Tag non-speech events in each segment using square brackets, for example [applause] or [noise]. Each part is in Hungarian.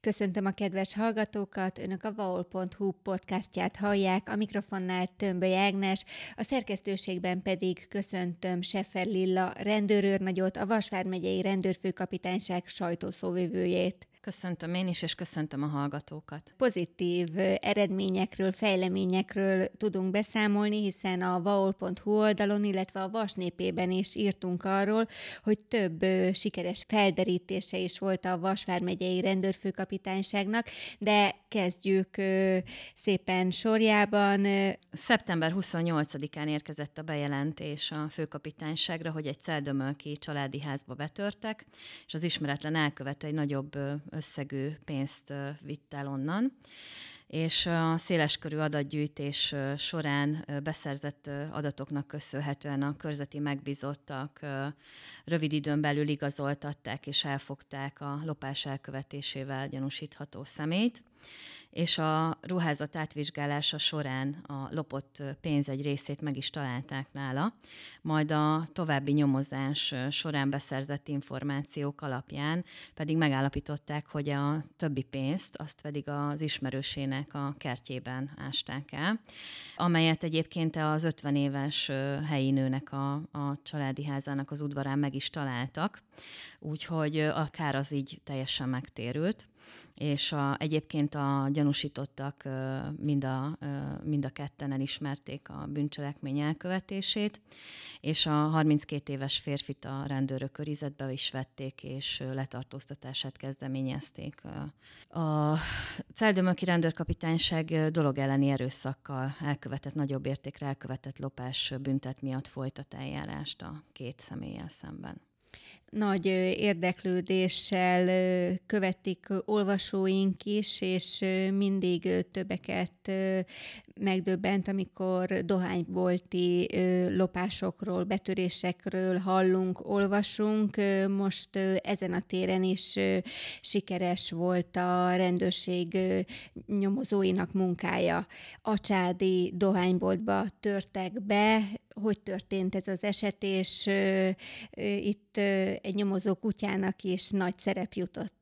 Köszöntöm a kedves hallgatókat, önök a vaol.hu podcastját hallják, a mikrofonnál Tömböly Ágnes, a szerkesztőségben pedig köszöntöm Seffer Lilla rendőrőrnagyot, a Vasvár megyei rendőrfőkapitányság sajtószóvivőjét. Köszöntöm én is, és köszöntöm a hallgatókat. Pozitív eredményekről, fejleményekről tudunk beszámolni, hiszen a vaol.hu oldalon, illetve a Vas népében is írtunk arról, hogy több sikeres felderítése is volt a Vasvár megyei rendőrfőkapitányságnak, de kezdjük szépen sorjában. Szeptember 28-án érkezett a bejelentés a főkapitányságra, hogy egy celdömölki családi házba betörtek, és az ismeretlen elkövető egy nagyobb összegű pénzt vitt el onnan és a széleskörű adatgyűjtés során beszerzett adatoknak köszönhetően a körzeti megbízottak rövid időn belül igazoltatták és elfogták a lopás elkövetésével gyanúsítható szemét és a ruházat átvizsgálása során a lopott pénz egy részét meg is találták nála, majd a további nyomozás során beszerzett információk alapján pedig megállapították, hogy a többi pénzt azt pedig az ismerősének a kertjében ásták el, amelyet egyébként az 50 éves helyi nőnek a, a családi házának az udvarán meg is találtak, úgyhogy a kár az így teljesen megtérült és a, egyébként a gyanúsítottak mind a, mind a ketten elismerték a bűncselekmény elkövetését, és a 32 éves férfit a rendőrök körizetbe is vették, és letartóztatását kezdeményezték. A Celdömöki rendőrkapitányság dolog elleni erőszakkal elkövetett, nagyobb értékre elkövetett lopás büntet miatt folytat eljárást a két személlyel szemben nagy érdeklődéssel követik olvasóink is, és mindig többeket megdöbbent, amikor dohánybolti lopásokról, betörésekről hallunk, olvasunk. Most ezen a téren is sikeres volt a rendőrség nyomozóinak munkája. Acsádi dohányboltba törtek be, hogy történt ez az eset, és itt egy nyomozó kutyának is nagy szerep jutott.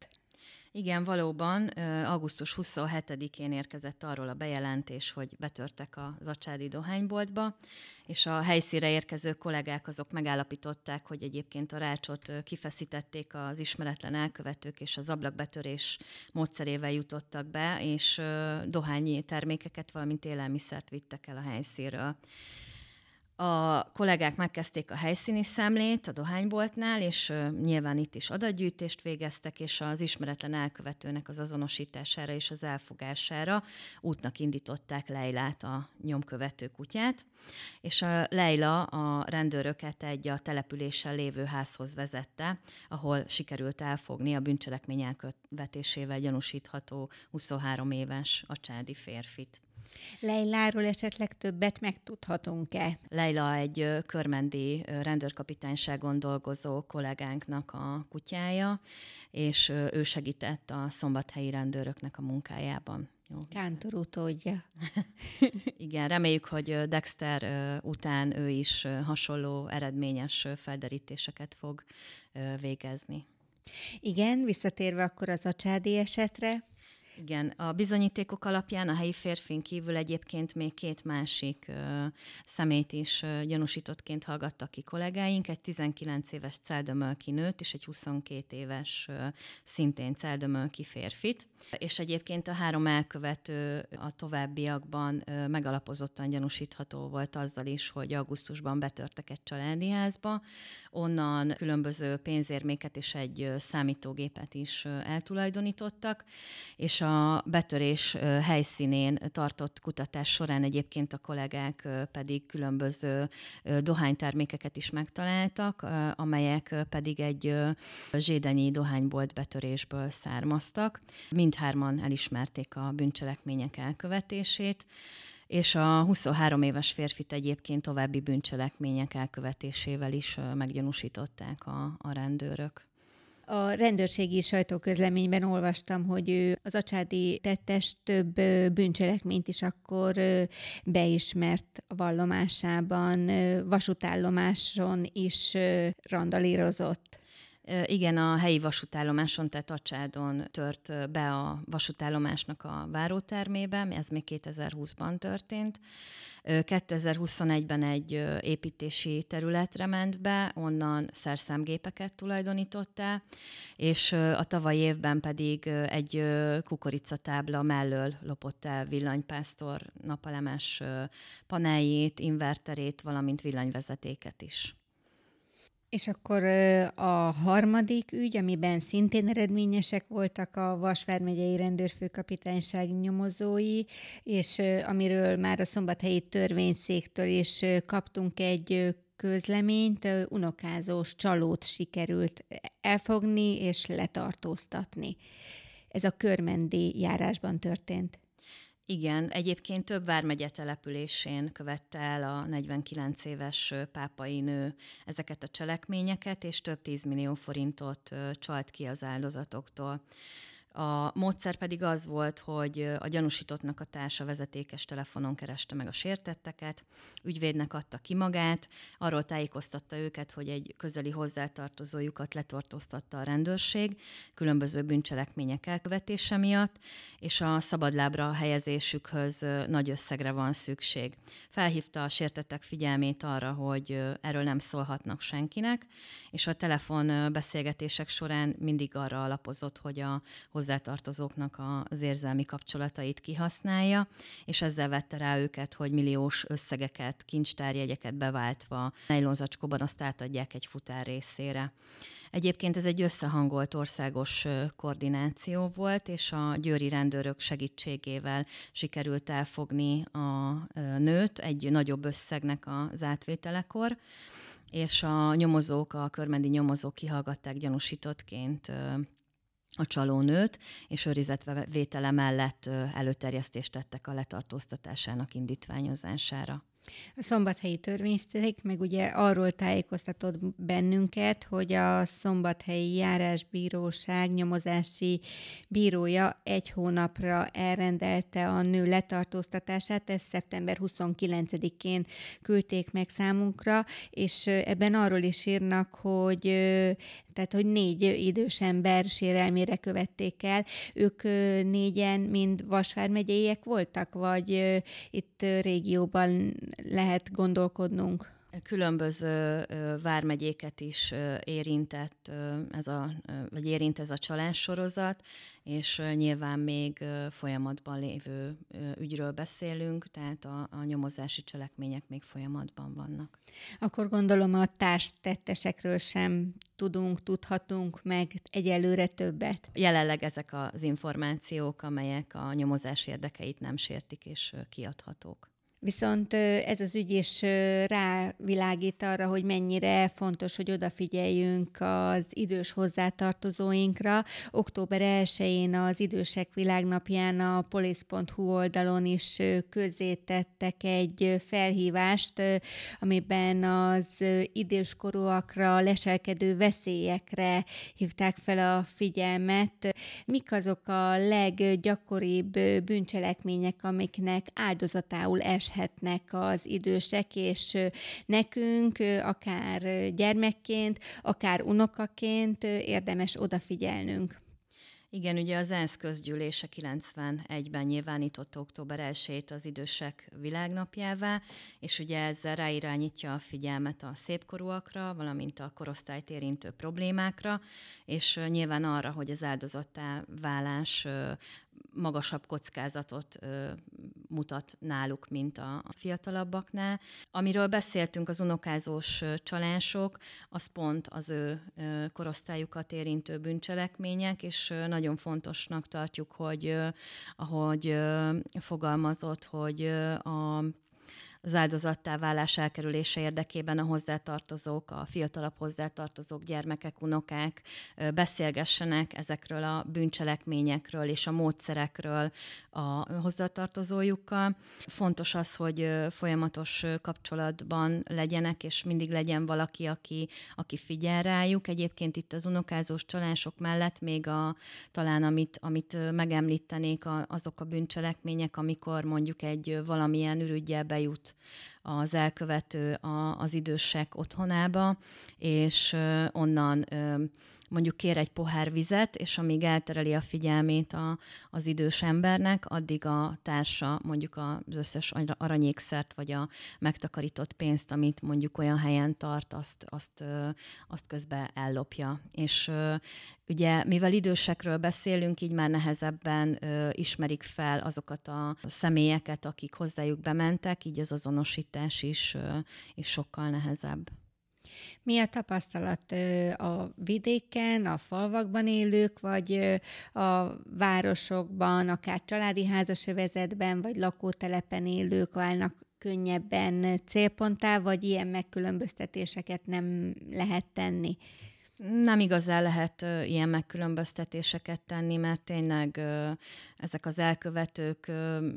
Igen, valóban augusztus 27-én érkezett arról a bejelentés, hogy betörtek az acsádi dohányboltba, és a helyszíre érkező kollégák azok megállapították, hogy egyébként a rácsot kifeszítették az ismeretlen elkövetők, és az ablakbetörés módszerével jutottak be, és dohányi termékeket, valamint élelmiszert vittek el a helyszíről. A kollégák megkezdték a helyszíni szemlét a dohányboltnál, és nyilván itt is adatgyűjtést végeztek, és az ismeretlen elkövetőnek az azonosítására és az elfogására útnak indították Leilát, a nyomkövető kutyát, és a Leila a rendőröket egy a településen lévő házhoz vezette, ahol sikerült elfogni a bűncselekmény elkövetésével gyanúsítható 23 éves acsádi férfit. Leiláról esetleg többet megtudhatunk-e? Leila egy körmendi rendőrkapitányságon dolgozó kollégánknak a kutyája, és ő segített a szombathelyi rendőröknek a munkájában. Jó. Kántor utódja. [laughs] Igen, reméljük, hogy Dexter után ő is hasonló eredményes felderítéseket fog végezni. Igen, visszatérve akkor az acsádi esetre. Igen, a bizonyítékok alapján a helyi férfin kívül egyébként még két másik ö, szemét is ö, gyanúsítottként hallgattak ki kollégáink, egy 19 éves celdömölki nőt és egy 22 éves ö, szintén celdömölki férfit. És egyébként a három elkövető a továbbiakban ö, megalapozottan gyanúsítható volt azzal is, hogy augusztusban betörtek egy családi házba, onnan különböző pénzérméket és egy számítógépet is eltulajdonítottak, és a betörés helyszínén tartott kutatás során egyébként a kollégák pedig különböző dohánytermékeket is megtaláltak, amelyek pedig egy zsédenyi dohánybolt betörésből származtak. Mindhárman elismerték a bűncselekmények elkövetését, és a 23 éves férfit egyébként további bűncselekmények elkövetésével is meggyanúsították a, a rendőrök. A rendőrségi sajtóközleményben olvastam, hogy ő az acsádi tettes több bűncselekményt is akkor beismert a vallomásában, vasútállomáson is randalírozott. Igen, a helyi vasútállomáson, tehát Acsádon tört be a vasútállomásnak a várótermébe, ez még 2020-ban történt. 2021-ben egy építési területre ment be, onnan szerszámgépeket tulajdonított el, és a tavalyi évben pedig egy kukoricatábla mellől lopott el villanypásztor napelemes paneljét, inverterét, valamint villanyvezetéket is. És akkor a harmadik ügy, amiben szintén eredményesek voltak a Vasvár rendőrfőkapitányság nyomozói, és amiről már a szombathelyi törvényszéktől is kaptunk egy közleményt, unokázós csalót sikerült elfogni és letartóztatni. Ez a körmendi járásban történt. Igen, egyébként több vármegye településén követte el a 49 éves pápai nő ezeket a cselekményeket, és több tízmillió forintot csalt ki az áldozatoktól. A módszer pedig az volt, hogy a gyanúsítottnak a társa vezetékes telefonon kereste meg a sértetteket, ügyvédnek adta ki magát, arról tájékoztatta őket, hogy egy közeli hozzátartozójukat letartóztatta a rendőrség különböző bűncselekmények elkövetése miatt, és a szabadlábra helyezésükhöz nagy összegre van szükség. Felhívta a sértettek figyelmét arra, hogy erről nem szólhatnak senkinek, és a telefon beszélgetések során mindig arra alapozott, hogy a hozzátartozóknak az érzelmi kapcsolatait kihasználja, és ezzel vette rá őket, hogy milliós összegeket, kincstárjegyeket beváltva nejlonzacskóban azt átadják egy futár részére. Egyébként ez egy összehangolt országos koordináció volt, és a győri rendőrök segítségével sikerült elfogni a nőt egy nagyobb összegnek az átvételekor, és a nyomozók, a körmendi nyomozók kihallgatták gyanúsítottként a csalónőt, és őrizetve vétele mellett előterjesztést tettek a letartóztatásának indítványozására. A szombathelyi törvényszék meg ugye arról tájékoztatott bennünket, hogy a szombathelyi járásbíróság nyomozási bírója egy hónapra elrendelte a nő letartóztatását, ezt szeptember 29-én küldték meg számunkra, és ebben arról is írnak, hogy tehát hogy négy idős ember sérelmére követték el. Ők négyen mind Vasvár voltak, vagy itt régióban lehet gondolkodnunk? Különböző vármegyéket is érintett ez a, vagy érint ez a csalássorozat, és nyilván még folyamatban lévő ügyről beszélünk, tehát a, a nyomozási cselekmények még folyamatban vannak. Akkor gondolom a társtettesekről sem tudunk, tudhatunk meg egyelőre többet. Jelenleg ezek az információk, amelyek a nyomozás érdekeit nem sértik és kiadhatók. Viszont ez az ügy is rávilágít arra, hogy mennyire fontos, hogy odafigyeljünk az idős hozzátartozóinkra. Október 1-én az Idősek Világnapján a police.hu oldalon is közzétettek egy felhívást, amiben az időskorúakra, leselkedő veszélyekre hívták fel a figyelmet. Mik azok a leggyakoribb bűncselekmények, amiknek áldozatául es eshetnek az idősek, és nekünk, akár gyermekként, akár unokaként érdemes odafigyelnünk. Igen, ugye az ENSZ közgyűlése 91-ben nyilvánította október 1 az idősek világnapjává, és ugye ezzel ráirányítja a figyelmet a szépkorúakra, valamint a korosztályt érintő problémákra, és nyilván arra, hogy az áldozattá válás magasabb kockázatot ö, mutat náluk, mint a, a fiatalabbaknál. Amiről beszéltünk, az unokázós csalások, az pont az ő ö, korosztályukat érintő bűncselekmények, és ö, nagyon fontosnak tartjuk, hogy ö, ahogy ö, fogalmazott, hogy ö, a az áldozattá válás elkerülése érdekében a hozzátartozók, a fiatalabb hozzátartozók, gyermekek, unokák beszélgessenek ezekről a bűncselekményekről és a módszerekről a hozzátartozójukkal. Fontos az, hogy folyamatos kapcsolatban legyenek, és mindig legyen valaki, aki, aki figyel rájuk. Egyébként itt az unokázós csalások mellett még a, talán amit, amit megemlítenék, a, azok a bűncselekmények, amikor mondjuk egy valamilyen ürügyel bejut az elkövető a, az idősek otthonába, és onnan mondjuk kér egy pohár vizet, és amíg eltereli a figyelmét a, az idős embernek, addig a társa mondjuk az összes aranyékszert, vagy a megtakarított pénzt, amit mondjuk olyan helyen tart, azt, azt, azt közben ellopja. És Ugye, mivel idősekről beszélünk, így már nehezebben ismerik fel azokat a személyeket, akik hozzájuk bementek, így az azonosítás is, is sokkal nehezebb. Mi a tapasztalat a vidéken, a falvakban élők, vagy a városokban, akár családi házasövezetben, vagy lakótelepen élők válnak könnyebben célponttá, vagy ilyen megkülönböztetéseket nem lehet tenni? Nem igazán lehet ö, ilyen megkülönböztetéseket tenni, mert tényleg ö, ezek az elkövetők ö,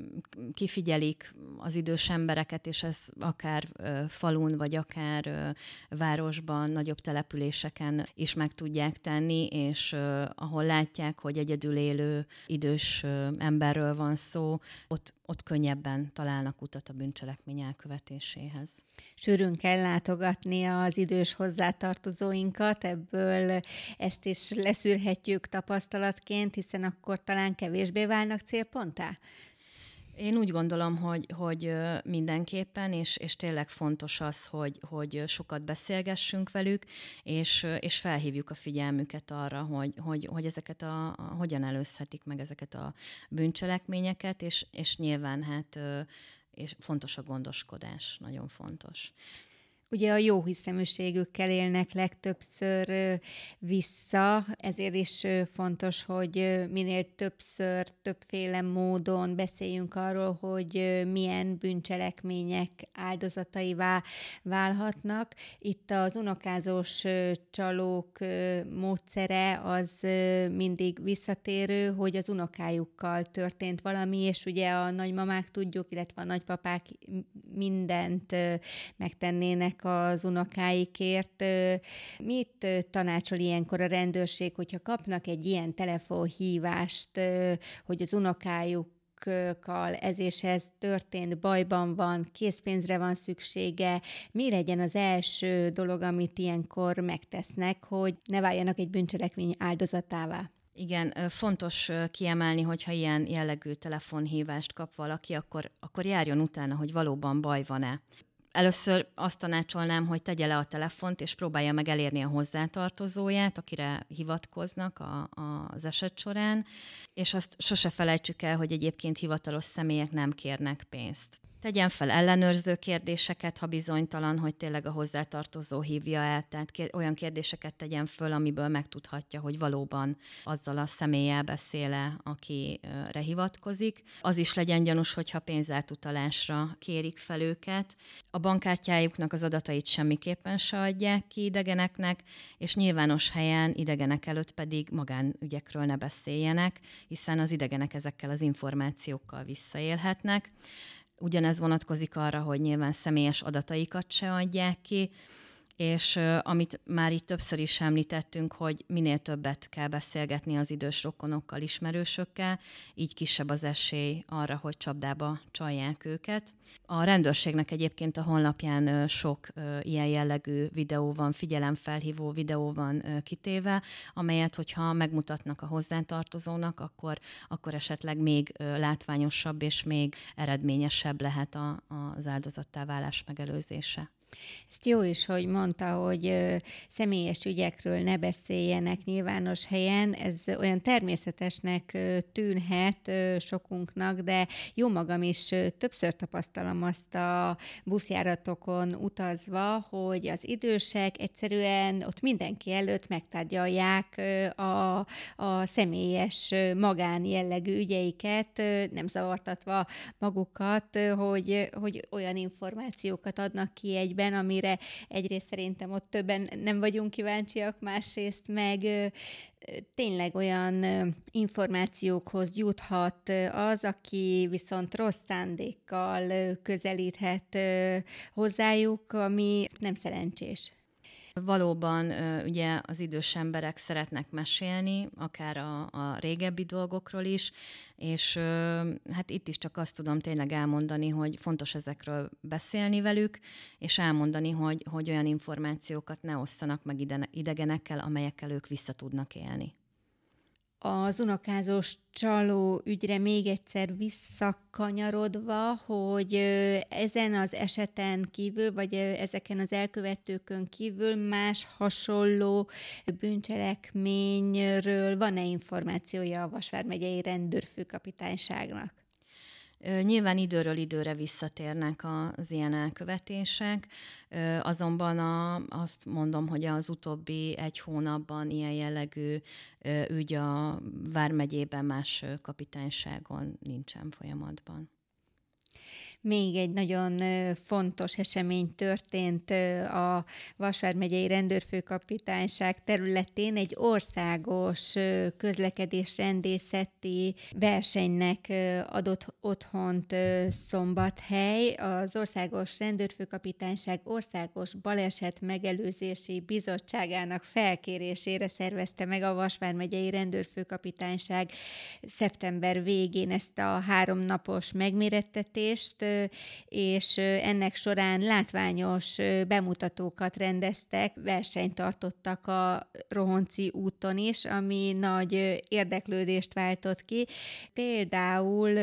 kifigyelik az idős embereket, és ez akár ö, falun, vagy akár ö, városban, nagyobb településeken is meg tudják tenni, és ö, ahol látják, hogy egyedül élő idős ö, emberről van szó, ott, ott könnyebben találnak utat a bűncselekmény elkövetéséhez. Sűrűn kell látogatni az idős hozzátartozóinkat, ebből ezt is leszűrhetjük tapasztalatként, hiszen akkor talán kevésbé válnak célponttá? Én úgy gondolom, hogy, hogy mindenképpen, és, és tényleg fontos az, hogy, hogy sokat beszélgessünk velük, és, és felhívjuk a figyelmüket arra, hogy, hogy, hogy ezeket a, a, hogyan előzhetik meg ezeket a bűncselekményeket, és, és nyilván hát és fontos a gondoskodás, nagyon fontos ugye a jó hiszeműségükkel élnek legtöbbször vissza, ezért is fontos, hogy minél többször, többféle módon beszéljünk arról, hogy milyen bűncselekmények áldozataivá válhatnak. Itt az unokázós csalók módszere az mindig visszatérő, hogy az unokájukkal történt valami, és ugye a nagymamák tudjuk, illetve a nagypapák mindent megtennének az unokáikért. Mit tanácsol ilyenkor a rendőrség, hogyha kapnak egy ilyen telefonhívást, hogy az unokájuk ez és ez történt, bajban van, készpénzre van szüksége, mi legyen az első dolog, amit ilyenkor megtesznek, hogy ne váljanak egy bűncselekmény áldozatává? Igen, fontos kiemelni, hogyha ilyen jellegű telefonhívást kap valaki, akkor, akkor járjon utána, hogy valóban baj van-e. Először azt tanácsolnám, hogy tegye le a telefont, és próbálja meg elérni a hozzátartozóját, akire hivatkoznak a, a, az eset során, és azt sose felejtsük el, hogy egyébként hivatalos személyek nem kérnek pénzt. Tegyen fel ellenőrző kérdéseket, ha bizonytalan, hogy tényleg a hozzátartozó hívja el, tehát olyan kérdéseket tegyen föl, amiből megtudhatja, hogy valóban azzal a személlyel beszéle, akire hivatkozik. Az is legyen gyanús, hogyha pénzátutalásra kérik fel őket. A bankkártyájuknak az adatait semmiképpen se adják ki idegeneknek, és nyilvános helyen idegenek előtt pedig magánügyekről ne beszéljenek, hiszen az idegenek ezekkel az információkkal visszaélhetnek. Ugyanez vonatkozik arra, hogy nyilván személyes adataikat se adják ki, és amit már itt többször is említettünk, hogy minél többet kell beszélgetni az idős rokonokkal, ismerősökkel, így kisebb az esély arra, hogy csapdába csalják őket. A rendőrségnek egyébként a honlapján sok ilyen jellegű videó van, figyelemfelhívó videó van kitéve, amelyet, hogyha megmutatnak a hozzátartozónak, akkor, akkor esetleg még látványosabb és még eredményesebb lehet a, az áldozattá válás megelőzése. Ezt jó is, hogy mondta, hogy személyes ügyekről ne beszéljenek nyilvános helyen. Ez olyan természetesnek tűnhet sokunknak, de jó magam is többször tapasztalom azt a buszjáratokon utazva, hogy az idősek egyszerűen ott mindenki előtt megtárgyalják a, a személyes magán jellegű ügyeiket, nem zavartatva magukat, hogy, hogy olyan információkat adnak ki egyben, ügyben, amire egyrészt szerintem ott többen nem vagyunk kíváncsiak, másrészt meg tényleg olyan információkhoz juthat az, aki viszont rossz szándékkal közelíthet hozzájuk, ami nem szerencsés. Valóban ugye az idős emberek szeretnek mesélni, akár a, a régebbi dolgokról is, és hát itt is csak azt tudom tényleg elmondani, hogy fontos ezekről beszélni velük, és elmondani, hogy, hogy olyan információkat ne osszanak meg idegenekkel, amelyekkel ők vissza tudnak élni az unokázós csaló ügyre még egyszer visszakanyarodva, hogy ezen az eseten kívül, vagy ezeken az elkövetőkön kívül más hasonló bűncselekményről van-e információja a Vasvár megyei rendőrfőkapitányságnak? Nyilván időről időre visszatérnek az ilyen elkövetések, azonban a, azt mondom, hogy az utóbbi egy hónapban ilyen jellegű ügy a Vármegyében más kapitányságon nincsen folyamatban. Még egy nagyon fontos esemény történt a Vasvár megyei rendőrfőkapitányság területén. Egy országos közlekedésrendészeti versenynek adott otthont Szombathely. Az Országos Rendőrfőkapitányság Országos Baleset Megelőzési Bizottságának felkérésére szervezte meg a Vasvár megyei rendőrfőkapitányság szeptember végén ezt a háromnapos megmérettetést, és ennek során látványos bemutatókat rendeztek, versenyt tartottak a Rohonci úton is, ami nagy érdeklődést váltott ki. Például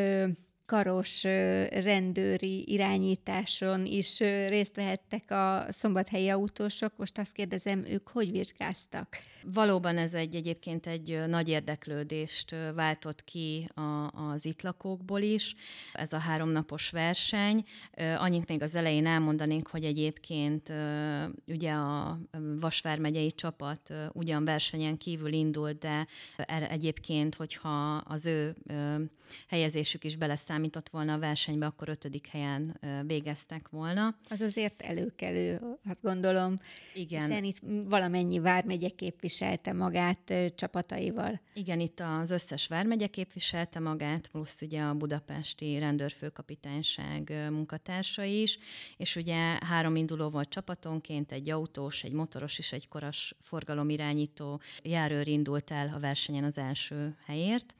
karos rendőri irányításon is részt vehettek a szombathelyi autósok. Most azt kérdezem, ők hogy vizsgáztak? Valóban ez egy egyébként egy nagy érdeklődést váltott ki a, az itt lakókból is, ez a háromnapos verseny. Annyit még az elején elmondanénk, hogy egyébként ugye a Vasvár megyei csapat ugyan versenyen kívül indult, de egyébként, hogyha az ő helyezésük is beleszámított volna a versenybe, akkor ötödik helyen végeztek volna. Az azért előkelő, azt gondolom. Igen. Hiszen itt valamennyi vármegye képviselte magát csapataival. Igen, itt az összes vármegye képviselte magát, plusz ugye a budapesti rendőrfőkapitányság munkatársai is, és ugye három induló volt csapatonként, egy autós, egy motoros és egy koras forgalomirányító járőr indult el a versenyen az első helyért.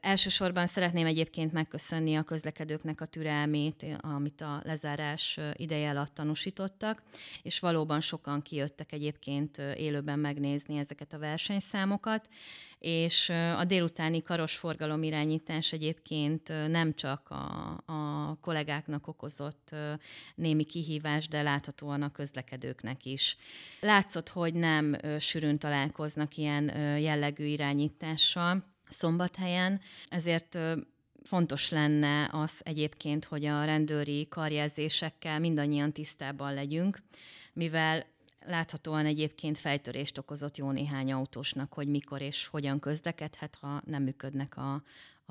Elsősorban szeretném egyébként megköszönni a közlekedőknek a türelmét, amit a lezárás ideje alatt tanúsítottak, és valóban sokan kijöttek egyébként élőben megnézni ezeket a versenyszámokat, és a délutáni karos forgalom irányítás egyébként nem csak a, a kollégáknak okozott némi kihívás, de láthatóan a közlekedőknek is. Látszott, hogy nem sűrűn találkoznak ilyen jellegű irányítással, szombathelyen, ezért fontos lenne az egyébként, hogy a rendőri karjelzésekkel mindannyian tisztában legyünk, mivel láthatóan egyébként fejtörést okozott jó néhány autósnak, hogy mikor és hogyan közlekedhet, ha nem működnek a,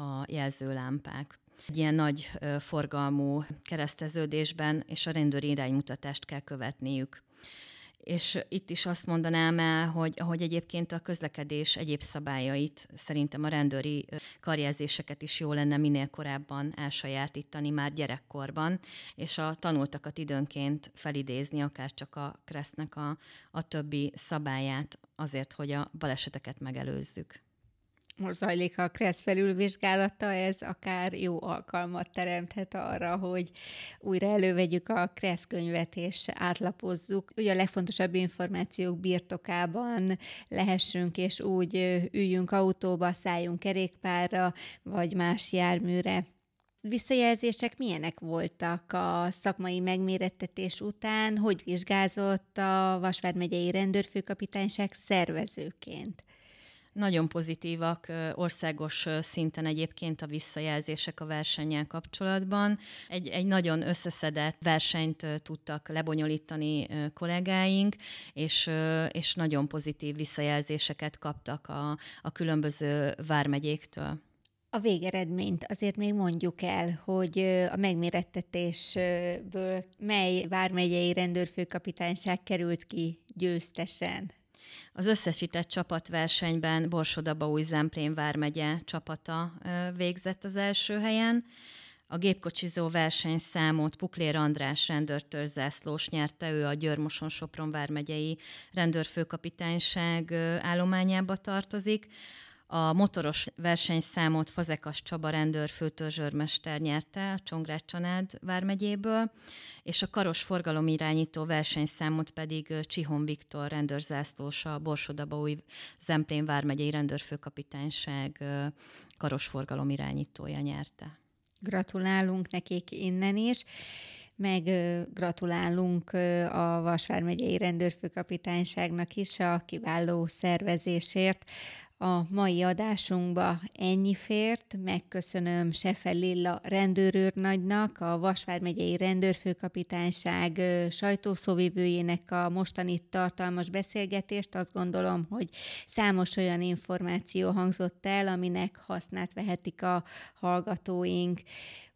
a jelzőlámpák. Egy ilyen nagy forgalmú kereszteződésben és a rendőri iránymutatást kell követniük és itt is azt mondanám el, hogy ahogy egyébként a közlekedés egyéb szabályait szerintem a rendőri karjelzéseket is jó lenne minél korábban elsajátítani már gyerekkorban, és a tanultakat időnként felidézni, akár csak a Kresznek a, a többi szabályát, azért, hogy a baleseteket megelőzzük most zajlik a KRESZ felülvizsgálata, ez akár jó alkalmat teremthet arra, hogy újra elővegyük a KRESZ könyvet és átlapozzuk. Ugye a legfontosabb információk birtokában lehessünk, és úgy üljünk autóba, szálljunk kerékpárra, vagy más járműre. Visszajelzések milyenek voltak a szakmai megmérettetés után? Hogy vizsgázott a Vasvár rendőrfőkapitányság szervezőként? Nagyon pozitívak országos szinten egyébként a visszajelzések a versennyel kapcsolatban. Egy, egy nagyon összeszedett versenyt tudtak lebonyolítani kollégáink, és, és nagyon pozitív visszajelzéseket kaptak a, a különböző vármegyéktől. A végeredményt azért még mondjuk el, hogy a megmérettetésből mely vármegyei rendőrfőkapitányság került ki győztesen. Az összesített csapatversenyben Borsod-Abaúj Zemplén vármegye csapata végzett az első helyen, A gépkocsizó versenyszámot Puklér András rendőrtörzászlós nyerte, ő a Györmoson-Sopron vármegyei rendőrfőkapitányság állományába tartozik. A motoros versenyszámot Fazekas Csaba rendőr főtörzsörmester nyerte a Csongrád Csanád vármegyéből, és a karos forgalomirányító versenyszámot pedig Csihon Viktor rendőrzászlós a Borsodabaúj Zemplén vármegyei rendőrfőkapitányság karos forgalomirányítója nyerte. Gratulálunk nekik innen is meg gratulálunk a Vasvár megyei rendőrfőkapitányságnak is a kiváló szervezésért. A mai adásunkba ennyi fért. Megköszönöm Sefe Lilla rendőrőrnagynak, a Vasvár megyei rendőrfőkapitányság sajtószóvivőjének a mostani tartalmas beszélgetést. Azt gondolom, hogy számos olyan információ hangzott el, aminek hasznát vehetik a hallgatóink.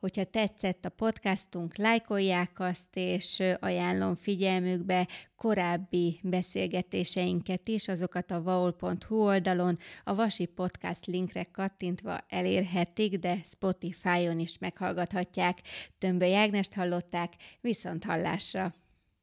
Hogyha tetszett a podcastunk, lájkolják azt, és ajánlom figyelmükbe korábbi beszélgetéseinket is, azokat a vaol.hu oldalon, a Vasi Podcast linkre kattintva elérhetik, de Spotify-on is meghallgathatják. Tömböly Ágnest hallották, viszont hallásra!